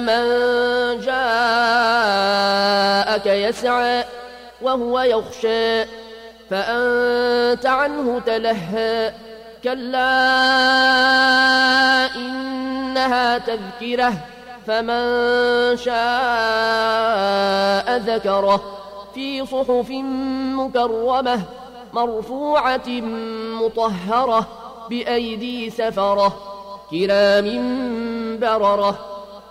من جاءك يسعى وهو يخشى فأنت عنه تلهى. كلا إنها تذكرة فمن شاء ذكره. في صحف مكرمة مرفوعة مطهرة بأيدي سفرة كرام بررة.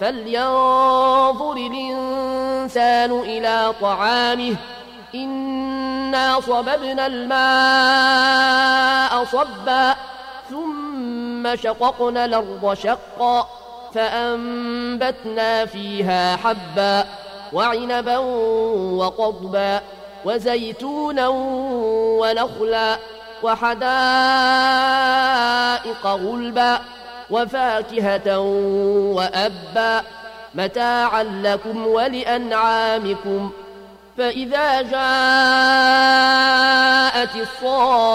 فلينظر الإنسان إلى طعامه إنا صببنا الماء صبا ثم شققنا الأرض شقا فأنبتنا فيها حبا وعنبا وقضبا وزيتونا ونخلا وحدائق غلبا وفاكهة وأبا متاعا لكم ولأنعامكم. فإذا جاءت الصاخة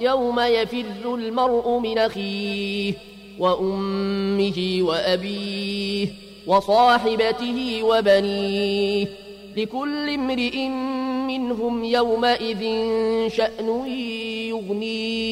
يوم يفر المرء من أخيه وأمه وأبيه وصاحبته وبنيه. لكل امرئ منهم يومئذ شأن يغنيه.